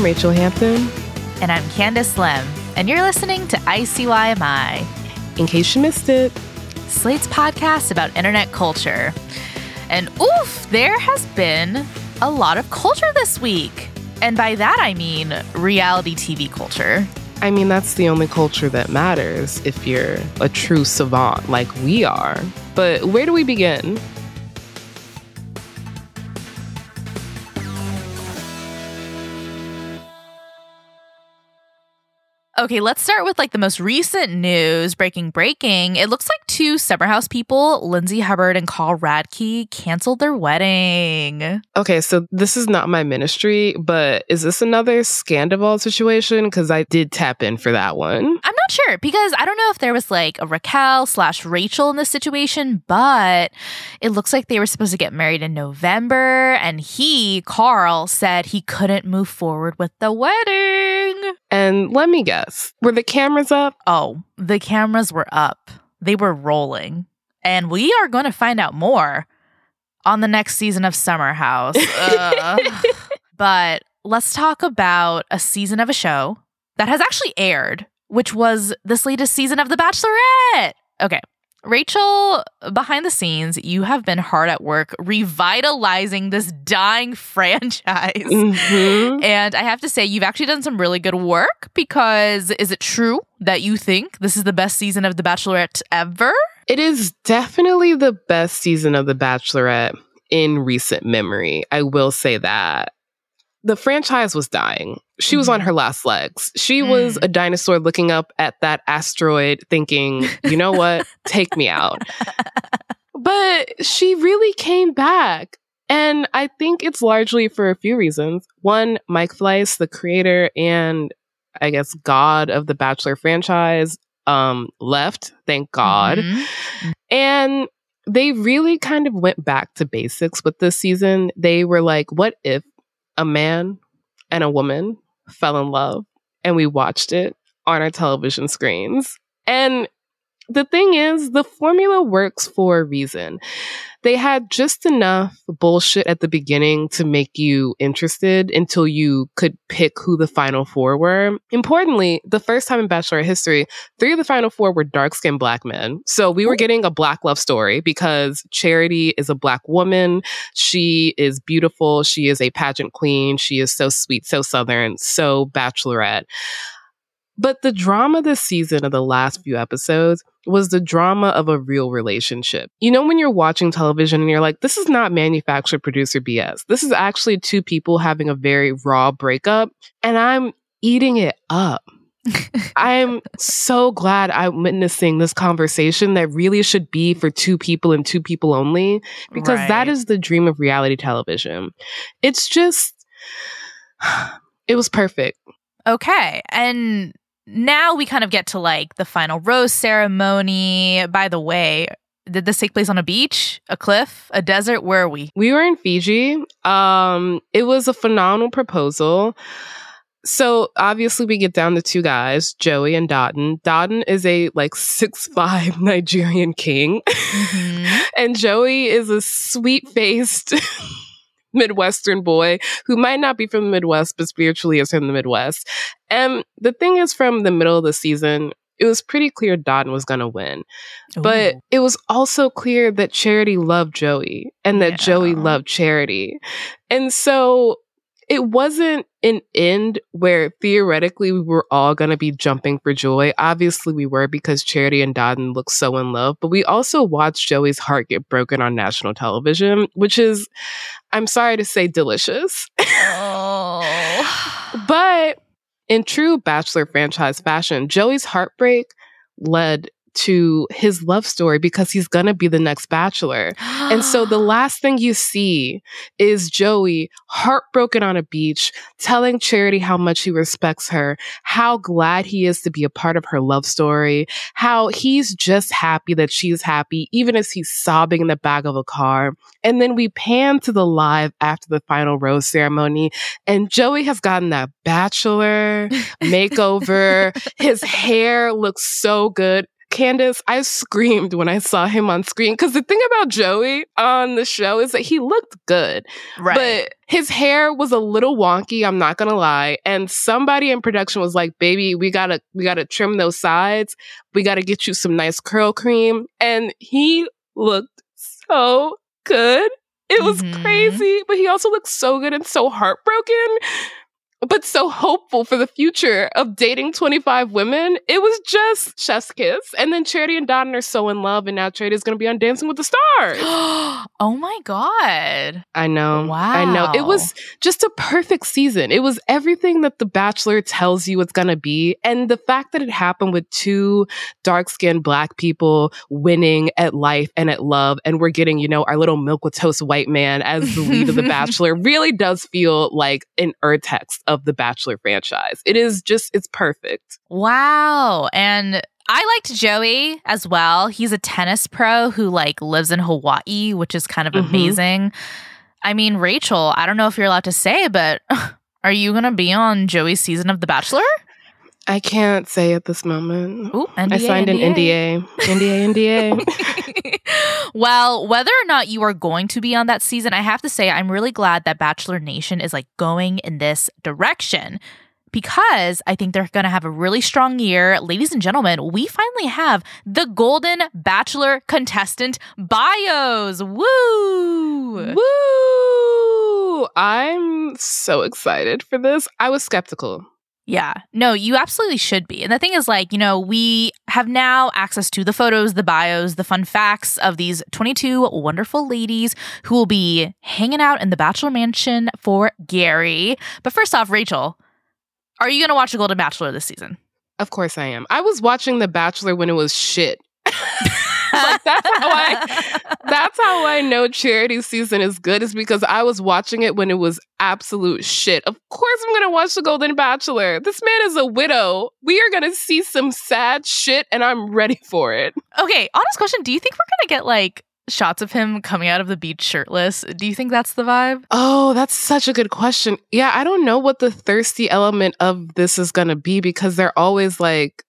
I'm Rachelle Hampton. And I'm Candice Lim. And you're listening to ICYMI. In case you missed it, Slate's podcast about internet culture. And oof, there has been a lot of culture this week. And by that I mean reality TV culture. I mean, that's the only culture that matters if you're a true savant like we are. But where do we begin? Okay, let's start with like the most recent news. Breaking, breaking. It looks like two Summer House people, Lindsay Hubbard and Carl Radke, canceled their wedding. Okay, so this is not my ministry, but is this another Scandoval situation? Because I did tap in for that one. I'm not sure because I don't know if there was like a Raquel slash Rachel in this situation, but it looks like they were supposed to get married in November, and he, Carl, said he couldn't move forward with the wedding. And let me guess. Were the cameras up? Oh, the cameras were up. They were rolling. And we are going to find out more on the next season of Summer House. but let's talk about a season of a show that has actually aired, which was this latest season of The Bachelorette. Okay, Rachelle, behind the scenes, you have been hard at work revitalizing this dying franchise. Mm-hmm. And I have to say, you've actually done some really good work because is it true that you think this is the best season of The Bachelorette ever? It is definitely the best season of The Bachelorette in recent memory. I will say that the franchise was dying. She was on mm-hmm. her last legs. She mm. was a dinosaur looking up at that asteroid thinking, you know what? Take me out. But she really came back. And I think it's largely for a few reasons. One, Mike Fleiss, the creator and I guess God of the Bachelor franchise, um, left, thank God. Mm-hmm. And they really kind of went back to basics with this season. They were like, what if a man and a woman fell in love and we watched it on our television screens. And the thing is, the formula works for a reason. They had just enough bullshit at the beginning to make you interested until you could pick who the final four were. Importantly, the first time in Bachelor history, three of the final four were dark skinned black men. So we were getting a black love story because Charity is a black woman. She is beautiful. She is a pageant queen. She is so sweet, so southern, so bachelorette. But the drama this season of the last few episodes was the drama of a real relationship. You know, when you're watching television and you're like, this is not manufactured producer BS. This is actually two people having a very raw breakup, and I'm eating it up. I'm so glad I'm witnessing this conversation that really should be for two people and two people only, because right. that is the dream of reality television. It's just, it was perfect. Okay. And now we kind of get to like the final rose ceremony. By the way, did this take place on a beach, a cliff, a desert? Where are we? We were in Fiji. Um, it was a phenomenal proposal. So obviously we get down to two guys, Joey and Dotun. Dotun is a like six five Nigerian king. Mm-hmm. and Joey is a sweet faced Midwestern boy who might not be from the Midwest, but spiritually is from the Midwest. And the thing is, from the middle of the season, it was pretty clear Don was going to win. Ooh. But it was also clear that Charity loved Joey and that yeah. Joey loved Charity. And so it wasn't an end where theoretically we were all going to be jumping for joy. Obviously, we were because Charity and Dotun look so in love, but we also watched Joey's heart get broken on national television, which is, I'm sorry to say, delicious. Oh. but in true Bachelor franchise fashion, Joey's heartbreak led to his love story because he's gonna be the next bachelor. and so the last thing you see is Joey heartbroken on a beach, telling Charity how much he respects her, how glad he is to be a part of her love story, how he's just happy that she's happy, even as he's sobbing in the back of a car. And then we pan to the live after the final rose ceremony, and Joey has gotten that bachelor makeover. his hair looks so good Candice, I screamed when I saw him on screen because the thing about Joey on the show is that he looked good. Right. But his hair was a little wonky, I'm not gonna lie. And somebody in production was like, baby, we gotta we gotta trim those sides. We gotta get you some nice curl cream. And he looked so good. It was Mhm. crazy, but he also looked so good and so heartbroken but so hopeful for the future of dating 25 women. It was just chef's kiss. And then Charity and Don are so in love, and now Charity is going to be on Dancing with the Stars. oh my god. I know. Wow. I know. It was just a perfect season. It was everything that The Bachelor tells you it's going to be. And the fact that it happened with two dark skinned black people winning at life and at love, and we're getting, you know, our little milk with toast white man as the lead of The Bachelor really does feel like an urtext of the Bachelor franchise. It is just, it's perfect. Wow. And I liked Joey as well. He's a tennis pro who like lives in Hawaii, which is kind of Mhm. amazing. I mean, Rachel, I don't know if you're allowed to say, but are you going to be on Joey's season of The Bachelor? I can't say at this moment. Ooh, I signed an NDA. NDA, NDA. well, whether or not you are going to be on that season, I have to say I'm really glad that Bachelor Nation is like going in this direction because I think they're going to have a really strong year. Ladies and gentlemen, we finally have the Golden Bachelor contestant bios. Woo! Woo! I'm so excited for this. I was skeptical. Yeah. No, you absolutely should be. And the thing is, like, you know, we have now access to the photos, the bios, the fun facts of these 22 wonderful ladies who will be hanging out in the Bachelor Mansion for Gary. But first off, Rachel, are you going to watch The Golden Bachelor this season? Of course I am. I was watching The Bachelor when it was shit. like that's how I that's how I know charity season is good is because I was watching it when it was absolute shit. Of course I'm gonna watch The Golden Bachelor. This man is a widow. We are gonna see some sad shit and I'm ready for it. Okay, honest question. Do you think we're going to get like shots of him coming out of the beach shirtless? Do you think that's the vibe? Oh, that's such a good question. Yeah, I don't know what the thirsty element of this is gonna be because they're always like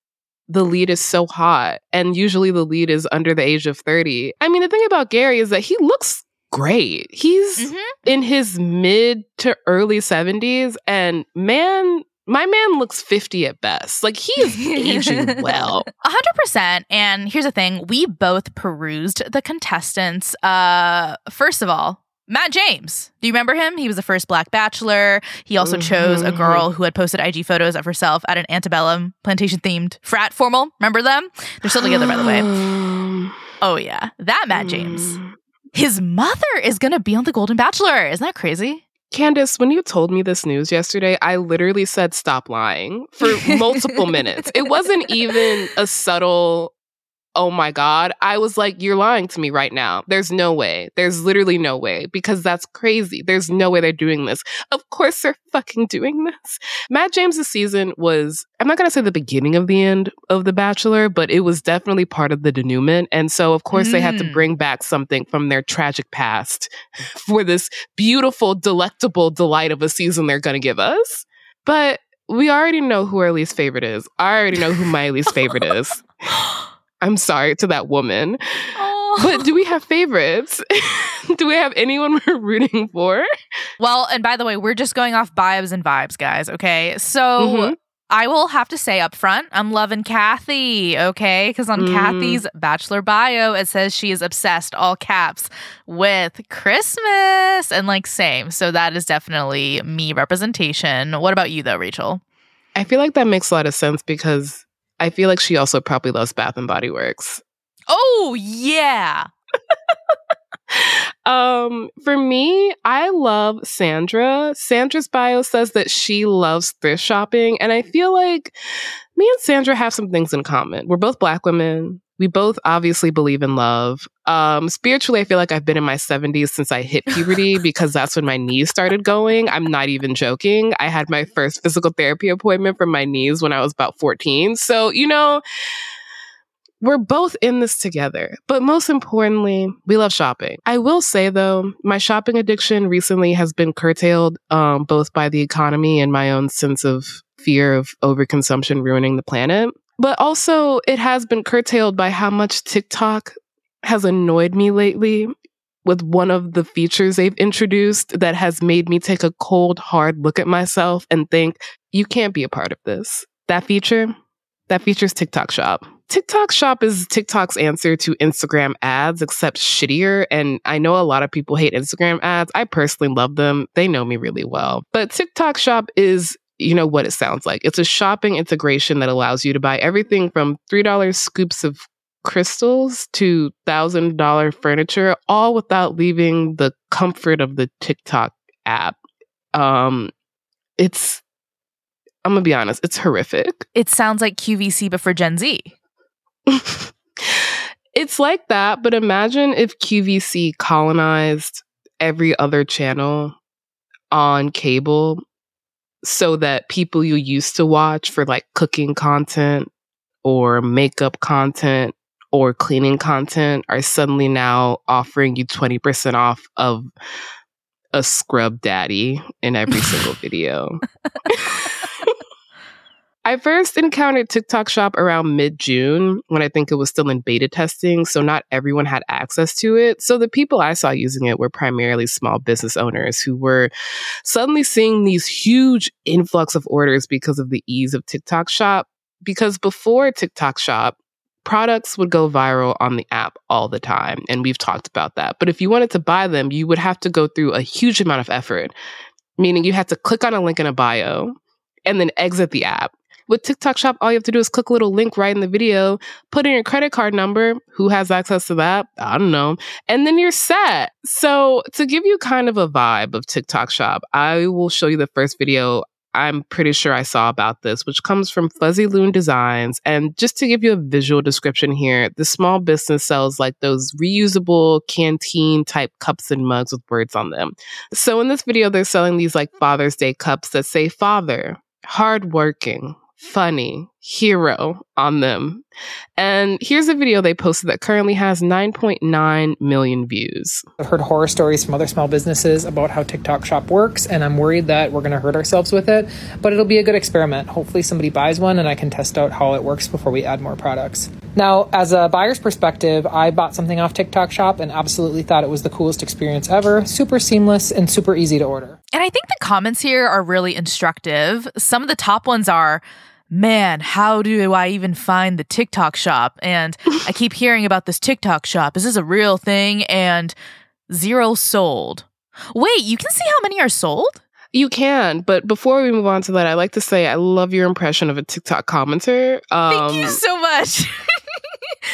the lead is so hot and usually the lead is under the age of 30. I mean, the thing about Gary is that he looks great. He's Mhm. in his mid to early 70s and man my man looks 50 at best. Like he is aging well. A hundred percent. And here's the thing: we both perused the contestants. Uh, first of all, Matt James. Do you remember him? He was the first Black Bachelor. He also chose a Mhm. girl who had posted IG photos of herself at an antebellum plantation themed frat formal. Remember them? They're still together, by the way. Oh yeah, that Matt James. mm. His mother is gonna be on the Golden Bachelor. Isn't that crazy? Candice, when you told me this news yesterday, I literally said stop lying for multiple minutes. It wasn't even a subtle, oh my God. I was like, you're lying to me right now. There's no way. There's literally no way because that's crazy. There's no way they're doing this. Of course they're fucking doing this. Matt James's season was, I'm not going to say the beginning of the end of The Bachelor, but it was definitely part of the denouement. And so, of course, they had to Mm. bring back something from their tragic past for this beautiful, delectable delight of a season they're going to give us. But we already know who our least favorite is. I already know who my least favorite is. I'm sorry to that woman. oh. But do we have favorites? do we have anyone we're rooting for? well, and by the way, we're just going off vibes and vibes, guys. Okay, so. Mhm. I will have to say up front, I'm loving Kathy, okay? Because on Mm. Kathy's bachelor bio, it says she is obsessed, all caps, with Christmas and like same. So that is definitely me representation. What about you though, Rachel? I feel like that makes a lot of sense because I feel like she also probably loves Bath and Body Works. Oh, yeah. Um, for me, I love Sandra. Sandra's bio says that she loves thrift shopping, and I feel like me and Sandra have some things in common. We're both black women. We both obviously believe in love. Um, spiritually, I feel like I've been in my 70s since I hit puberty because that's when my knees started going. I'm not even joking. I had my first physical therapy appointment for my knees when I was about 14. So, you know, we're both in this together. But most importantly, we love shopping. I will say though, my shopping addiction recently has been curtailed um, both by the economy and my own sense of fear of overconsumption ruining the planet. But also, it has been curtailed by how much TikTok has annoyed me lately with one of the features they've introduced that has made me take a cold, hard look at myself and think, you can't be a part of this. That feature, that features TikTok Shop. TikTok Shop is TikTok's answer to Instagram ads, except shittier. And I know a lot of people hate Instagram ads. I personally love them. They know me really well. But TikTok Shop is you know what it sounds like. It's a shopping integration that allows you to buy everything from $3 scoops of crystals to $1,000 furniture, all without leaving the comfort of the TikTok app. Um, it's, I'm gonna be honest, it's horrific. It sounds like QVC, but for Gen Z. it's like that, but imagine if QVC colonized every other channel on cable so that people you used to watch for like cooking content or makeup content or cleaning content are suddenly now offering you 20% off of a scrub daddy in every single video. I first encountered TikTok Shop around mid June when I think it was still in beta testing, so not everyone had access to it. So the people I saw using it were primarily small business owners who were suddenly seeing these huge influx of orders because of the ease of TikTok Shop. Because before TikTok Shop, products would go viral on the app all the time. And we've talked about that. But if you wanted to buy them, you would have to go through a huge amount of effort, meaning you had to click on a link in a bio and then exit the app with TikTok Shop, all you have to do is click a little link right in the video, put in your credit card number. Who has access to that? I don't know. And then you're set. So, to give you kind of a vibe of TikTok Shop, I will show you the first video I'm pretty sure I saw about this, which comes from Fuzzy Loon Designs. And just to give you a visual description here, the small business sells like those reusable canteen type cups and mugs with words on them. So in this video, they're selling these like Father's Day cups that say father, hardworking, funny hero on them. And here's a video they posted that currently has 9.9 million views. I've heard horror stories from other small businesses about how TikTok Shop works, and I'm worried that we're going to hurt ourselves with it. But it'll be a good experiment. Hopefully, somebody buys one and I can test out how it works before we add more products. Now, as a buyer's perspective, I bought something off TikTok Shop and absolutely thought it was the coolest experience ever. Super seamless and super easy to order. And I think the comments here are really instructive. Some of the top ones are, man, how do I even find the TikTok shop? And I keep hearing about this TikTok shop. Is this a real thing? And zero sold. Wait, you can see how many are sold? You can, but before we move on to that, I'd like to say I love your impression of a TikTok commenter. Um, Thank you um, so much.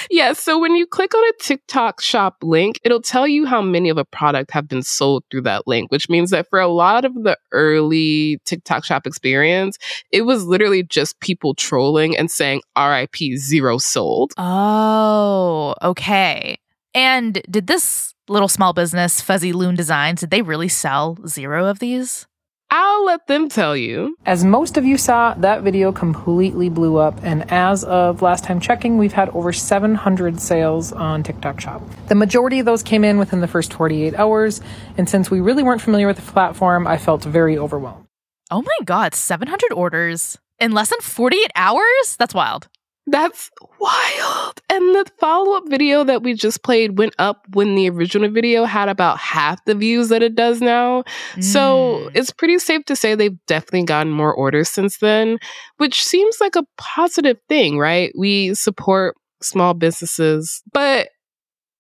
yeah, so when you click on a TikTok shop link, it'll tell you how many of a product have been sold through that link, which means that for a lot of the early TikTok shop experience, it was literally just people trolling and saying RIP zero sold. Oh, okay. And did this little small business, Fuzzy Loon Designs, did they really sell zero of these? I'll let them tell you. As most of you saw, that video completely blew up, and as of last time checking, we've had over 700 sales on TikTok Shop. The majority of those came in within the first 48 hours, and since we really weren't familiar with the platform, I felt very overwhelmed. Oh my god, 700 orders in less than 48 hours? That's wild. That's wild. And the follow up video that we just played went up when the original video had about half the views that it does now. Mm. So it's pretty safe to say they've definitely gotten more orders since then, which seems like a positive thing, right? We support small businesses. But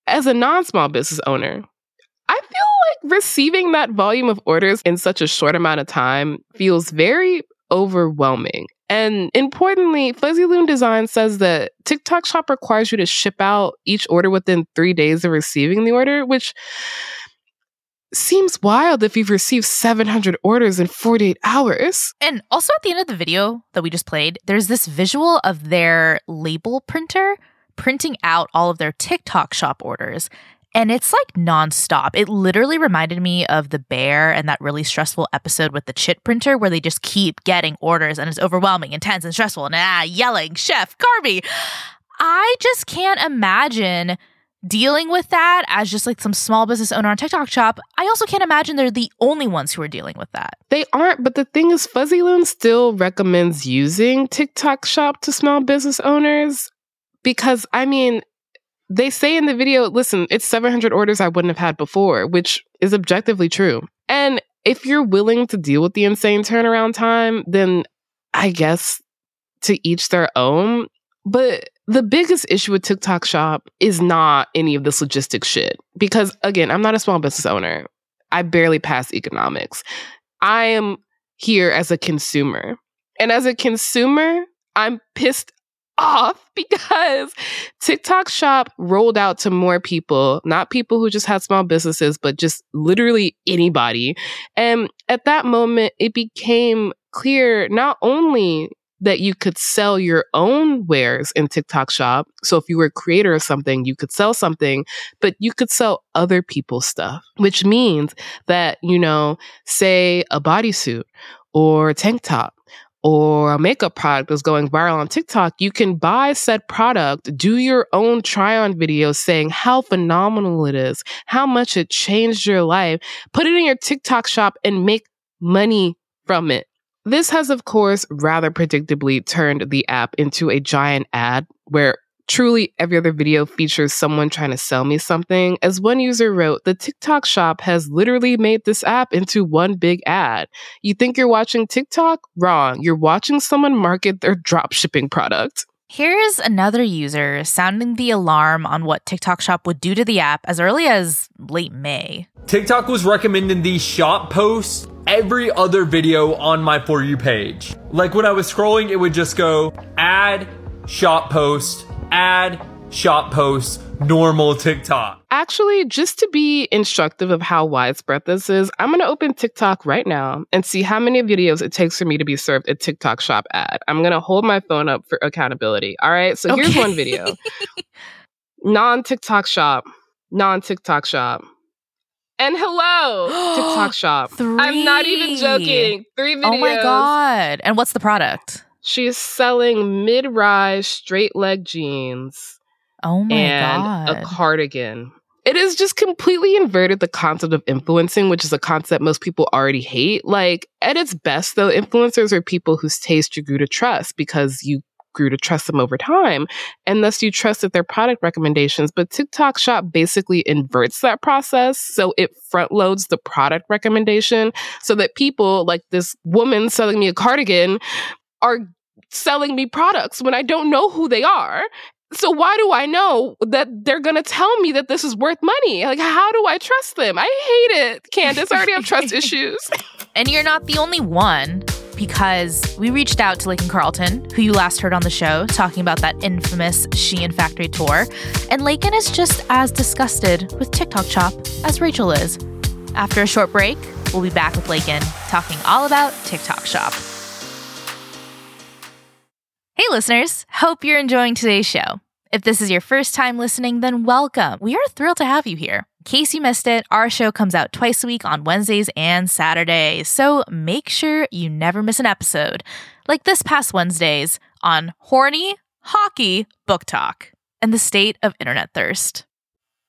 as a non small business owner, I feel like receiving that volume of orders in such a short amount of time feels very overwhelming. And importantly, Fuzzy Loon Design says that TikTok Shop requires you to ship out each order within three days of receiving the order, which seems wild if you've received 700 orders in 48 hours. And also at the end of the video that we just played, there's this visual of their label printer printing out all of their TikTok shop orders. And it's like nonstop. It literally reminded me of the bear and that really stressful episode with the chit printer where they just keep getting orders and it's overwhelming, intense, and stressful. And ah, yelling, chef, Carmy. I just can't imagine dealing with that as just like some small business owner on TikTok shop, I also can't imagine they're the only ones who are dealing with that. They aren't, but the thing is, Fuzzy Loon still recommends using TikTok shop to small business owners because, I mean, they say in the video, listen, it's 700 orders I wouldn't have had before, which is objectively true. And if you're willing to deal with the insane turnaround time, then I guess to each their own. But the biggest issue with TikTok Shop is not any of this logistics shit. Because again, I'm not a small business owner. I barely pass economics. I am here as a consumer. And as a consumer, I'm pissed off because TikTok Shop rolled out to more people, not people who just had small businesses, but just literally anybody. And at that moment, it became clear not only that you could sell your own wares in TikTok shop. So if you were a creator of something, you could sell something, but you could sell other people's stuff, which means that, you know, say a bodysuit or tank top or a makeup product is going viral on TikTok, you can buy said product, do your own try on video saying how phenomenal it is, how much it changed your life, put it in your TikTok shop and make money from it. This has, of course, rather predictably turned the app into a giant ad where truly every other video features someone trying to sell me something. As one user wrote, the TikTok shop has literally made this app into one big ad. You think you're watching TikTok? Wrong. You're watching someone market their drop shipping product. Here's another user sounding the alarm on what TikTok Shop would do to the app as early as late May. TikTok was recommending these shop posts every other video on my For You page. Like when I was scrolling, it would just go add, shop post, add, shop post, normal TikTok. Actually, just to be instructive of how widespread this is, I'm going to open TikTok right now and see how many videos it takes for me to be served a TikTok shop ad. I'm going to hold my phone up for accountability. All right. So okay. here's one video non TikTok shop, non TikTok shop. And hello, TikTok shop. Three. I'm not even joking. Three videos. Oh my God. And what's the product? She is selling mid rise straight leg jeans. Oh my and God. a cardigan. It has just completely inverted the concept of influencing, which is a concept most people already hate. Like, at its best, though, influencers are people whose taste you grew to trust because you grew to trust them over time. And thus you trusted their product recommendations. But TikTok Shop basically inverts that process. So it front loads the product recommendation so that people like this woman selling me a cardigan are selling me products when I don't know who they are. So why do I know that they're going to tell me that this is worth money? Like, how do I trust them? I hate it, Candice. I already have trust issues. And you're not the only one because we reached out to Lakyn Carlton, who you last heard on the show, talking about that infamous Shein factory tour. And Lakyn is just as disgusted with TikTok Shop as Rachel is. After a short break, we'll be back with Lakyn talking all about TikTok Shop. Hey, listeners. Hope you're enjoying today's show. If this is your first time listening, then welcome. We are thrilled to have you here. In case you missed it, our show comes out twice a week on Wednesdays and Saturdays, so make sure you never miss an episode, like this past Wednesdays on Horny Hockey Book Talk and the state of internet thirst.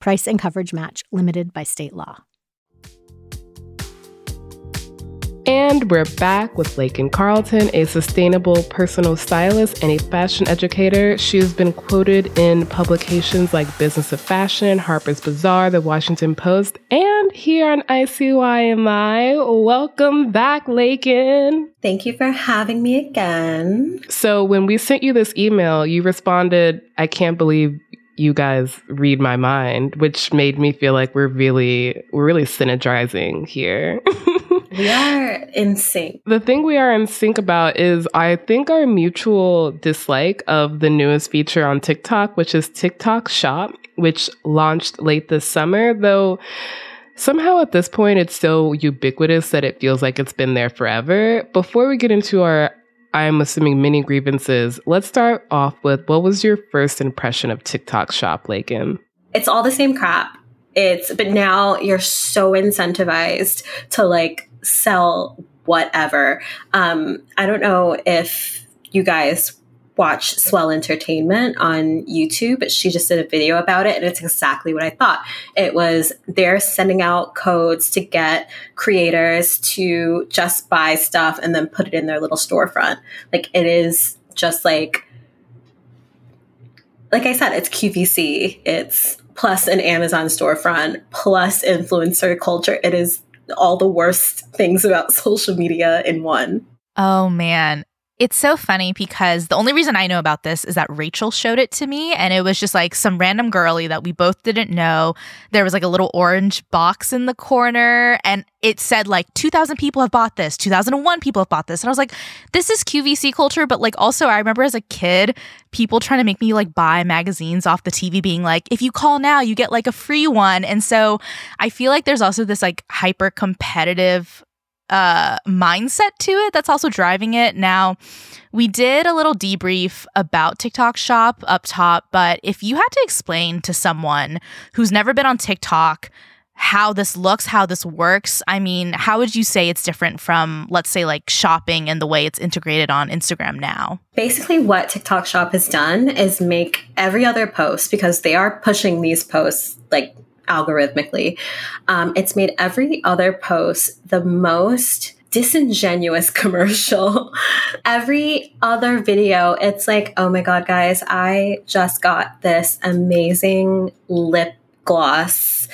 Price and coverage match limited by state law. And we're back with Lakyn Carlton, a sustainable personal stylist and a fashion educator. She's been quoted in publications like Business of Fashion, Harper's Bazaar, The Washington Post, and here on ICYMI. Welcome back, Lakyn. Thank you for having me again. So, when we sent you this email, you responded, I can't believe you guys read my mind, which made me feel like we're really we're really synergizing here. we are in sync. The thing we are in sync about is I think our mutual dislike of the newest feature on TikTok, which is TikTok Shop, which launched late this summer, though somehow at this point it's so ubiquitous that it feels like it's been there forever. Before we get into our I'm assuming many grievances. Let's start off with what was your first impression of TikTok Shop, Lakyn? It's all the same crap. It's but now you're so incentivized to like sell whatever. Um, I don't know if you guys watch Swell Entertainment on YouTube. But she just did a video about it, and it's exactly what I thought. It was they're sending out codes to get creators to just buy stuff and then put it in their little storefront. Like it is just like, like I said, it's QVC. It's plus an Amazon storefront plus influencer culture. It is all the worst things about social media in one. Oh man. It's so funny because the only reason I know about this is that Rachel showed it to me and it was just like some random girly that we both didn't know. There was like a little orange box in the corner and it said like 2000 people have bought this, 2001 people have bought this. And I was like, this is QVC culture, but like also I remember as a kid people trying to make me like buy magazines off the TV being like, if you call now, you get like a free one. And so I feel like there's also this like hyper competitive uh, mindset to it that's also driving it. Now, we did a little debrief about TikTok Shop up top, but if you had to explain to someone who's never been on TikTok how this looks, how this works, I mean, how would you say it's different from, let's say, like shopping and the way it's integrated on Instagram now? Basically, what TikTok Shop has done is make every other post, because they are pushing these posts like algorithmically. Um, it's made every other post the most disingenuous commercial. every other video, it's like, oh my God, guys, I just got this amazing lip gloss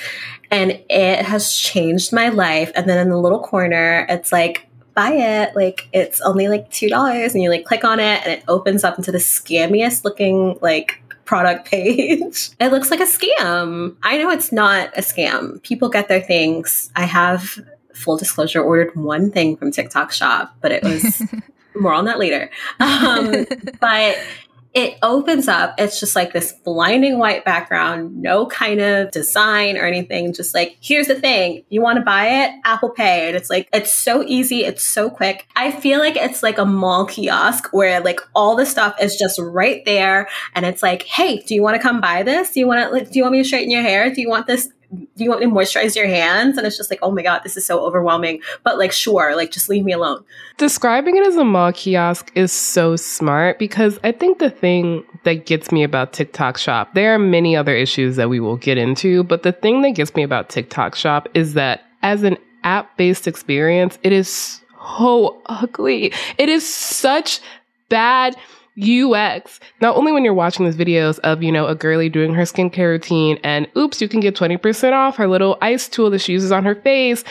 and it has changed my life. And then in the little corner, it's like, buy it. Like it's only like $2 and you like click on it and it opens up into the scammiest looking like product page. it looks like a scam. I know it's not a scam. People get their things. I have full disclosure ordered one thing from TikTok shop, but it was more on that later. Um, but it opens up. It's just like this blinding white background, no kind of design or anything. Just like, here's the thing. You want to buy it? Apple Pay. And it's like, it's so easy. It's so quick. I feel like it's like a mall kiosk where like all the stuff is just right there. And it's like, hey, do you want to come buy this? Do you want to, do you want me to straighten your hair? Do you want this do you want me to moisturize your hands? And it's just like, oh my God, this is so overwhelming. But like, sure, like just leave me alone. Describing it as a mall kiosk is so smart because I think the thing that gets me about TikTok Shop, there are many other issues that we will get into, but the thing that gets me about TikTok Shop is that as an app based experience, it is so ugly. It is such bad UX. Not only when you're watching these videos of, you know, a girly doing her skincare routine and oops, you can get 20% off her little ice tool that she uses on her face.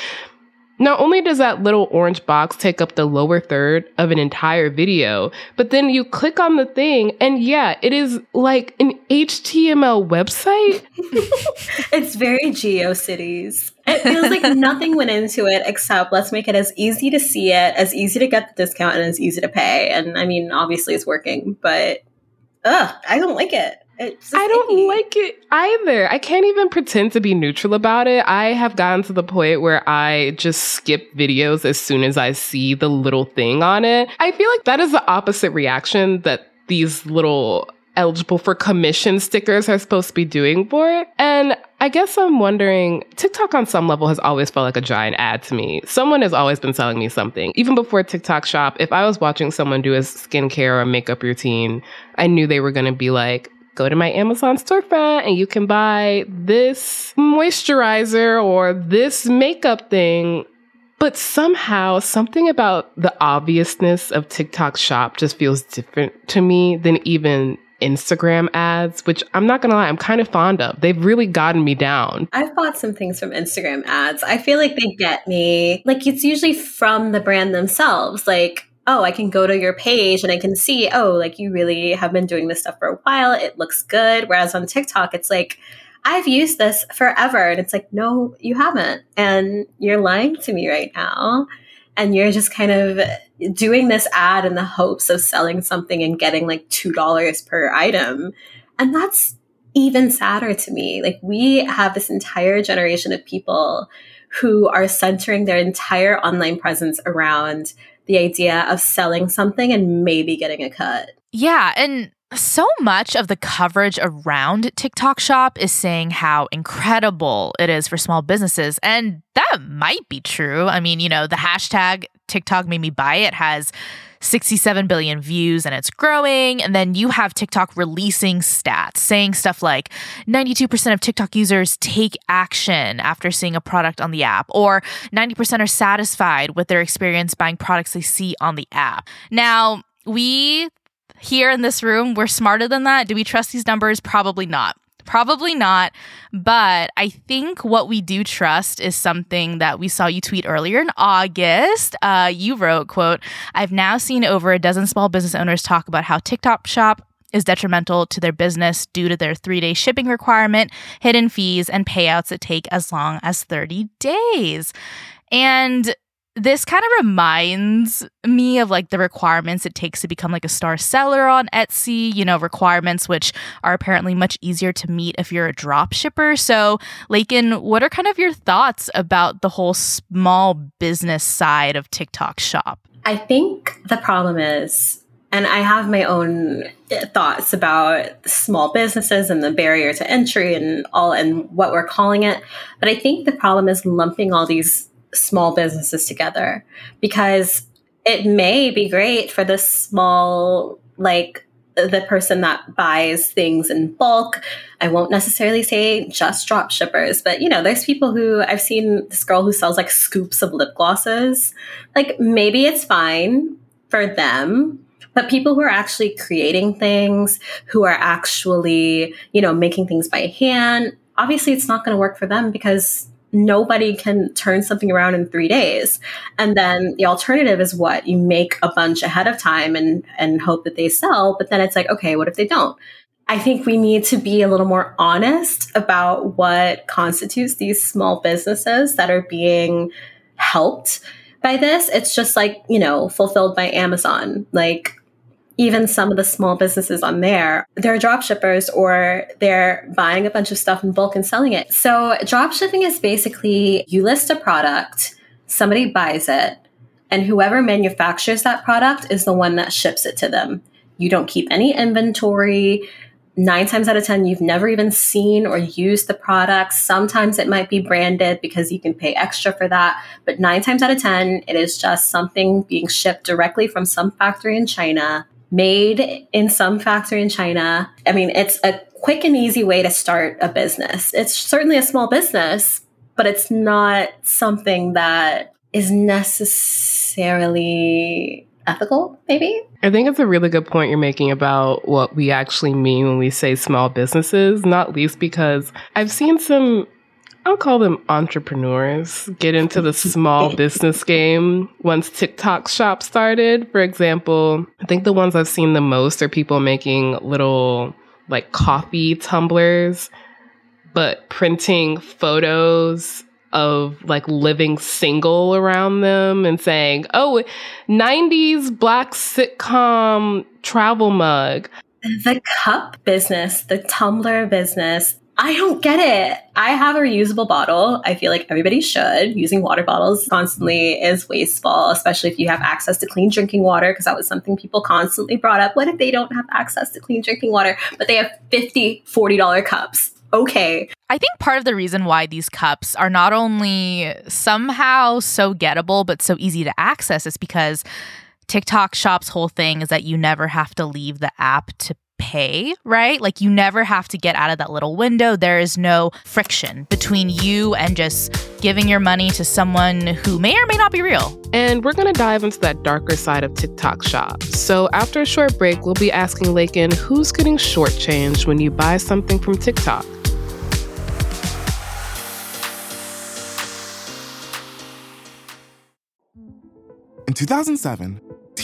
Not only does that little orange box take up the lower third of an entire video, but then you click on the thing and yeah, it is like an HTML website. it's very GeoCities. It feels like nothing went into it except let's make it as easy to see it, as easy to get the discount, and as easy to pay. And I mean, obviously it's working, but ugh, I don't like it. I don't icky. like it either. I can't even pretend to be neutral about it. I have gotten to the point where I just skip videos as soon as I see the little thing on it. I feel like that is the opposite reaction that these little eligible for commission stickers are supposed to be doing for it. And I guess I'm wondering TikTok on some level has always felt like a giant ad to me. Someone has always been selling me something. Even before TikTok shop, if I was watching someone do a skincare or makeup routine, I knew they were going to be like, go to my Amazon storefront and you can buy this moisturizer or this makeup thing. But somehow, something about the obviousness of TikTok shop just feels different to me than even Instagram ads, which I'm not gonna lie, I'm kind of fond of. They've really gotten me down. I've bought some things from Instagram ads. I feel like they get me. Like it's usually from the brand themselves. Like oh, I can go to your page and I can see, oh, like you really have been doing this stuff for a while. It looks good. Whereas on TikTok, it's like, I've used this forever. And it's like, no, you haven't. And you're lying to me right now. And you're just kind of doing this ad in the hopes of selling something and getting like $2 per item. And that's even sadder to me. Like, we have this entire generation of people who are centering their entire online presence around the idea of selling something and maybe getting a cut. Yeah. And so much of the coverage around TikTok Shop is saying how incredible it is for small businesses. And that might be true. I mean, you know, the hashtag TikTok made me buy it has 67 billion views and it's growing. And then you have TikTok releasing stats saying stuff like 92% of TikTok users take action after seeing a product on the app, or 90% are satisfied with their experience buying products they see on the app. Now, we here in this room, we're smarter than that. Do we trust these numbers? Probably not. Probably not. But I think what we do trust is something that we saw you tweet earlier in August. Uh, you wrote, quote, I've now seen over a dozen small business owners talk about how TikTok shop is detrimental to their business due to their three day shipping requirement, hidden fees, and payouts that take as long as 30 days. And this kind of reminds me of like the requirements it takes to become like a star seller on Etsy, you know, requirements which are apparently much easier to meet if you're a drop shipper. So, Lakyn, what are kind of your thoughts about the whole small business side of TikTok shop? I think the problem is and I have my own eh, thoughts about small businesses and the barrier to entry and all and what we're calling it. But I think the problem is lumping all these small businesses together because it may be great for the small, like the person that buys things in bulk. I won't necessarily say just drop shippers, but you know, there's people who I've seen this girl who sells like scoops of lip glosses. Like maybe it's fine for them, but people who are actually creating things, who are actually, you know, making things by hand, obviously it's not going to work for them because nobody can turn something around in three days. And then the alternative is what? You make a bunch ahead of time and, and hope that they sell. But then it's like, okay, what if they don't? I think we need to be a little more honest about what constitutes these small businesses that are being helped by this. It's just like, you know, fulfilled by Amazon. Like, even some of the small businesses on there, they're drop shippers or they're buying a bunch of stuff in bulk and selling it. So drop shipping is basically you list a product, somebody buys it, and whoever manufactures that product is the one that ships it to them. You don't keep any inventory. Nine times out of 10, you've never even seen or used the product. Sometimes it might be branded because you can pay extra for that. But nine times out of 10, it is just something being shipped directly from some factory in China made in some factory in China. I mean, it's a quick and easy way to start a business. It's certainly a small business, but it's not something that is necessarily ethical, maybe. I think it's a really good point you're making about what we actually mean when we say small businesses, not least because I've seen some I'll call them entrepreneurs get into the small business game once TikTok shop started. For example, I think the ones I've seen the most are people making little like coffee tumblers, but printing photos of like living single around them and saying, oh, 90s black sitcom travel mug. The cup business, the tumbler business, I don't get it. I have a reusable bottle. I feel like everybody should. Using water bottles constantly is wasteful, especially if you have access to clean drinking water, because that was something people constantly brought up. What if they don't have access to clean drinking water, but they have 50 $40 cups? Okay. I think part of the reason why these cups are not only somehow so gettable, but so easy to access is because TikTok Shop's whole thing is that you never have to leave the app to pay, right? Like you never have to get out of that little window. There is no friction between you and just giving your money to someone who may or may not be real. And we're going to dive into that darker side of TikTok shop. So after a short break, we'll be asking Lakyn who's getting shortchanged when you buy something from TikTok. In 2007,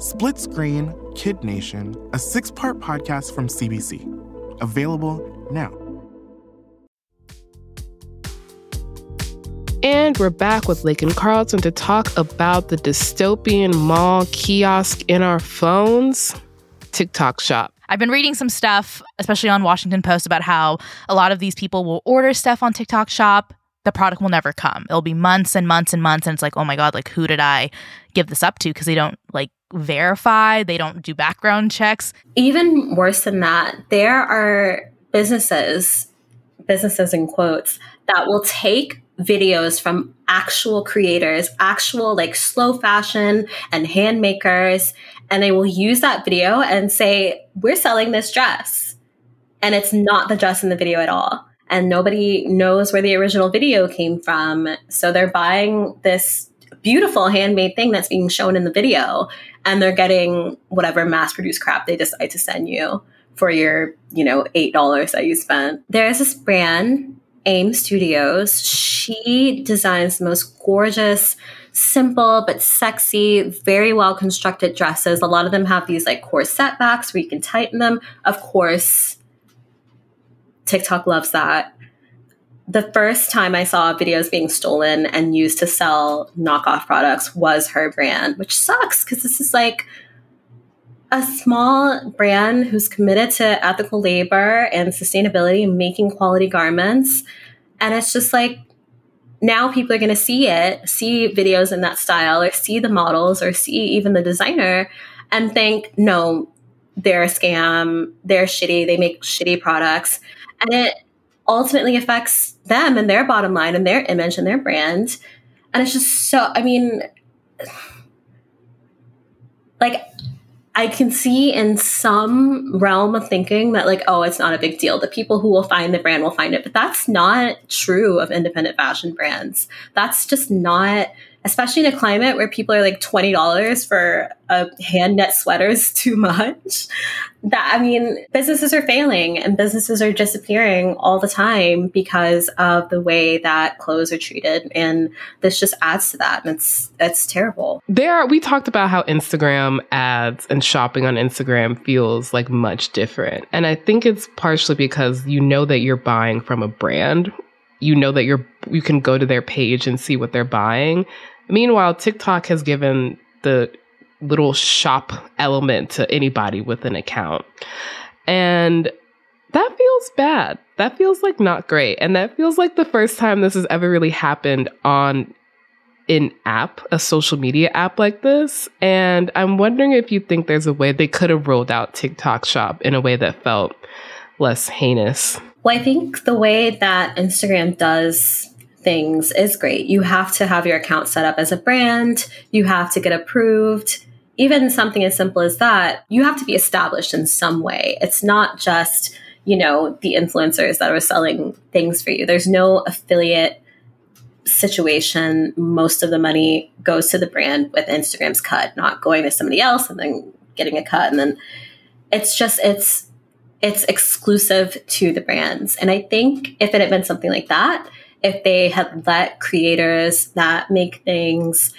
Split Screen Kid Nation, a six part podcast from CBC. Available now. And we're back with Lakyn Carlton to talk about the dystopian mall kiosk in our phones, TikTok shop. I've been reading some stuff, especially on Washington Post, about how a lot of these people will order stuff on TikTok shop. The product will never come. It'll be months and months and months. And it's like, oh my God, like, who did I give this up to? Because they don't like verify, they don't do background checks. Even worse than that, there are businesses, businesses in quotes, that will take videos from actual creators, actual like slow fashion and handmakers, and they will use that video and say, We're selling this dress. And it's not the dress in the video at all. And nobody knows where the original video came from. So they're buying this beautiful handmade thing that's being shown in the video and they're getting whatever mass produced crap they decide to send you for your, you know, $8 that you spent. There's this brand, AIM Studios. She designs the most gorgeous, simple but sexy, very well constructed dresses. A lot of them have these like corset backs where you can tighten them. Of course, TikTok loves that the first time I saw videos being stolen and used to sell knockoff products was her brand, which sucks because this is like a small brand who's committed to ethical labor and sustainability and making quality garments. And it's just like now people are going to see it, see videos in that style, or see the models, or see even the designer and think, no, they're a scam, they're shitty, they make shitty products. And it ultimately affects them and their bottom line and their image and their brand. And it's just so, I mean, like, I can see in some realm of thinking that, like, oh, it's not a big deal. The people who will find the brand will find it. But that's not true of independent fashion brands. That's just not especially in a climate where people are like $20 for a hand knit sweater is too much. That, I mean, businesses are failing and businesses are disappearing all the time because of the way that clothes are treated. And this just adds to that. And it's, it's terrible. There are, we talked about how Instagram ads and shopping on Instagram feels like much different. And I think it's partially because you know that you're buying from a brand you know that you're you can go to their page and see what they're buying. Meanwhile, TikTok has given the little shop element to anybody with an account. And that feels bad. That feels like not great. And that feels like the first time this has ever really happened on an app, a social media app like this. And I'm wondering if you think there's a way they could have rolled out TikTok shop in a way that felt less heinous. Well, I think the way that Instagram does things is great. You have to have your account set up as a brand, you have to get approved. Even something as simple as that, you have to be established in some way. It's not just, you know, the influencers that are selling things for you. There's no affiliate situation. Most of the money goes to the brand with Instagram's cut, not going to somebody else and then getting a cut. And then it's just, it's, it's exclusive to the brands. And I think if it had been something like that, if they had let creators that make things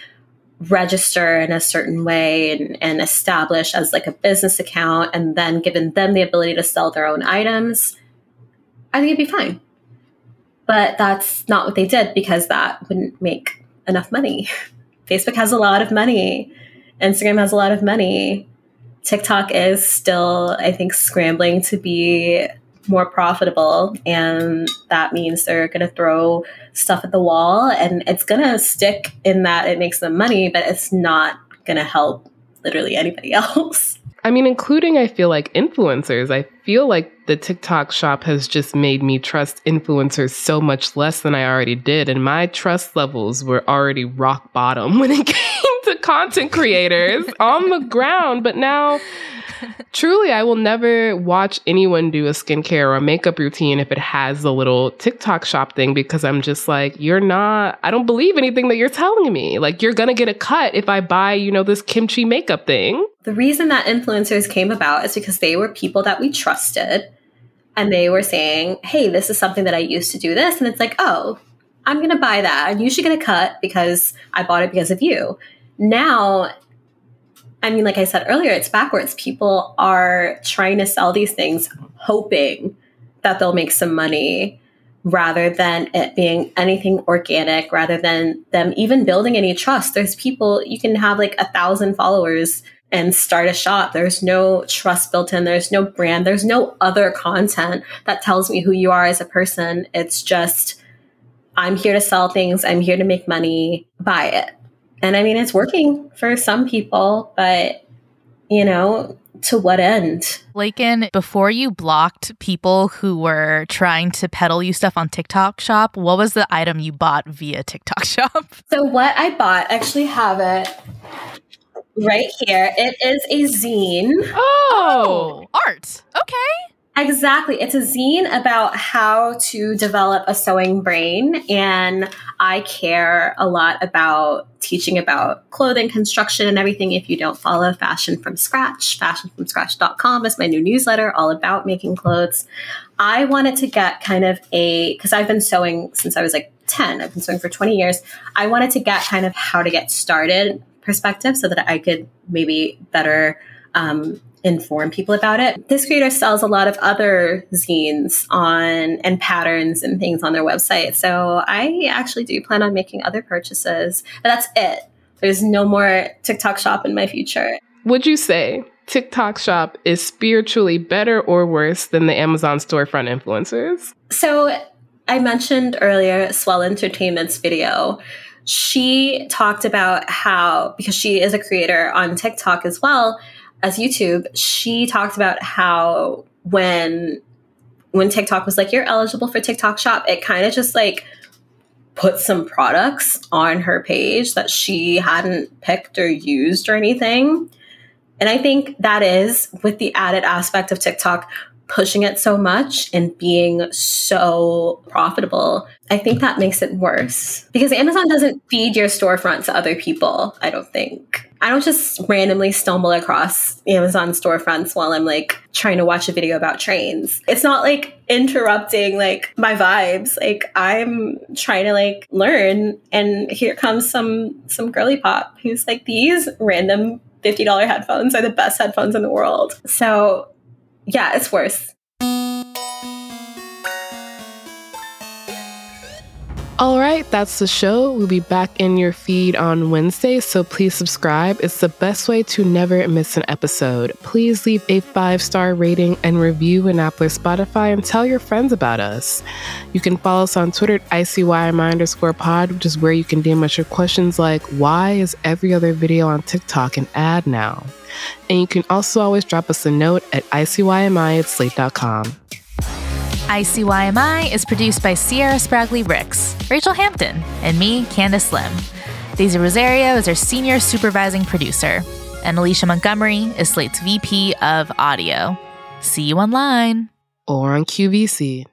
register in a certain way and, and establish as like a business account and then given them the ability to sell their own items, I think it'd be fine. But that's not what they did because that wouldn't make enough money. Facebook has a lot of money. Instagram has a lot of money. TikTok is still, I think, scrambling to be more profitable. And that means they're going to throw stuff at the wall and it's going to stick in that it makes them money, but it's not going to help literally anybody else. I mean, including, I feel like influencers. I feel like the TikTok shop has just made me trust influencers so much less than I already did. And my trust levels were already rock bottom when it came to content creators on the ground. But now Truly, I will never watch anyone do a skincare or a makeup routine if it has the little TikTok shop thing because I'm just like, you're not, I don't believe anything that you're telling me. Like, you're going to get a cut if I buy, you know, this kimchi makeup thing. The reason that influencers came about is because they were people that we trusted and they were saying, hey, this is something that I used to do this. And it's like, oh, I'm going to buy that. And you should get a cut because I bought it because of you. Now I mean, like I said earlier, it's backwards. People are trying to sell these things hoping that they'll make some money rather than it being anything organic, rather than them even building any trust. There's people, you can have like a thousand followers and start a shop. There's no trust built in, there's no brand, there's no other content that tells me who you are as a person. It's just, I'm here to sell things, I'm here to make money, buy it. And I mean, it's working for some people, but you know, to what end? Lakyn, before you blocked people who were trying to peddle you stuff on TikTok shop, what was the item you bought via TikTok shop? So what I bought, I actually have it right here. It is a zine. Oh, oh. art. Okay. Exactly. It's a zine about how to develop a sewing brain. And I care a lot about teaching about clothing construction and everything. If you don't follow Fashion from Scratch, fashionfromscratch.com is my new newsletter all about making clothes. I wanted to get kind of a, because I've been sewing since I was like 10, I've been sewing for 20 years. I wanted to get kind of how to get started perspective so that I could maybe better um, inform people about it. This creator sells a lot of other zines on and patterns and things on their website. So I actually do plan on making other purchases. But that's it. There's no more TikTok shop in my future. Would you say TikTok shop is spiritually better or worse than the Amazon storefront influencers? So I mentioned earlier Swell Entertainment's video. She talked about how, because she is a creator on TikTok as well, as YouTube, she talked about how when when TikTok was like, you're eligible for TikTok shop, it kind of just like put some products on her page that she hadn't picked or used or anything. And I think that is with the added aspect of TikTok pushing it so much and being so profitable, I think that makes it worse because Amazon doesn't feed your storefront to other people, I don't think. I don't just randomly stumble across Amazon storefronts while I'm like trying to watch a video about trains. It's not like interrupting like my vibes. Like I'm trying to like learn and here comes some some girly pop who's like these random $50 headphones are the best headphones in the world. So yeah, it's worse. All right, that's the show. We'll be back in your feed on Wednesday, so please subscribe. It's the best way to never miss an episode. Please leave a five star rating and review in Apple or Spotify and tell your friends about us. You can follow us on Twitter at ICYMI underscore pod, which is where you can DM us your questions like, why is every other video on TikTok an ad now? And you can also always drop us a note at ICYMI at slate.com. ICYMI is produced by Sierra Spragley Ricks, Rachelle Hampton, and me, Candice Lim. Daisy Rosario is our senior supervising producer, and Alicia Montgomery is Slate's VP of Audio. See you online. Or on QVC.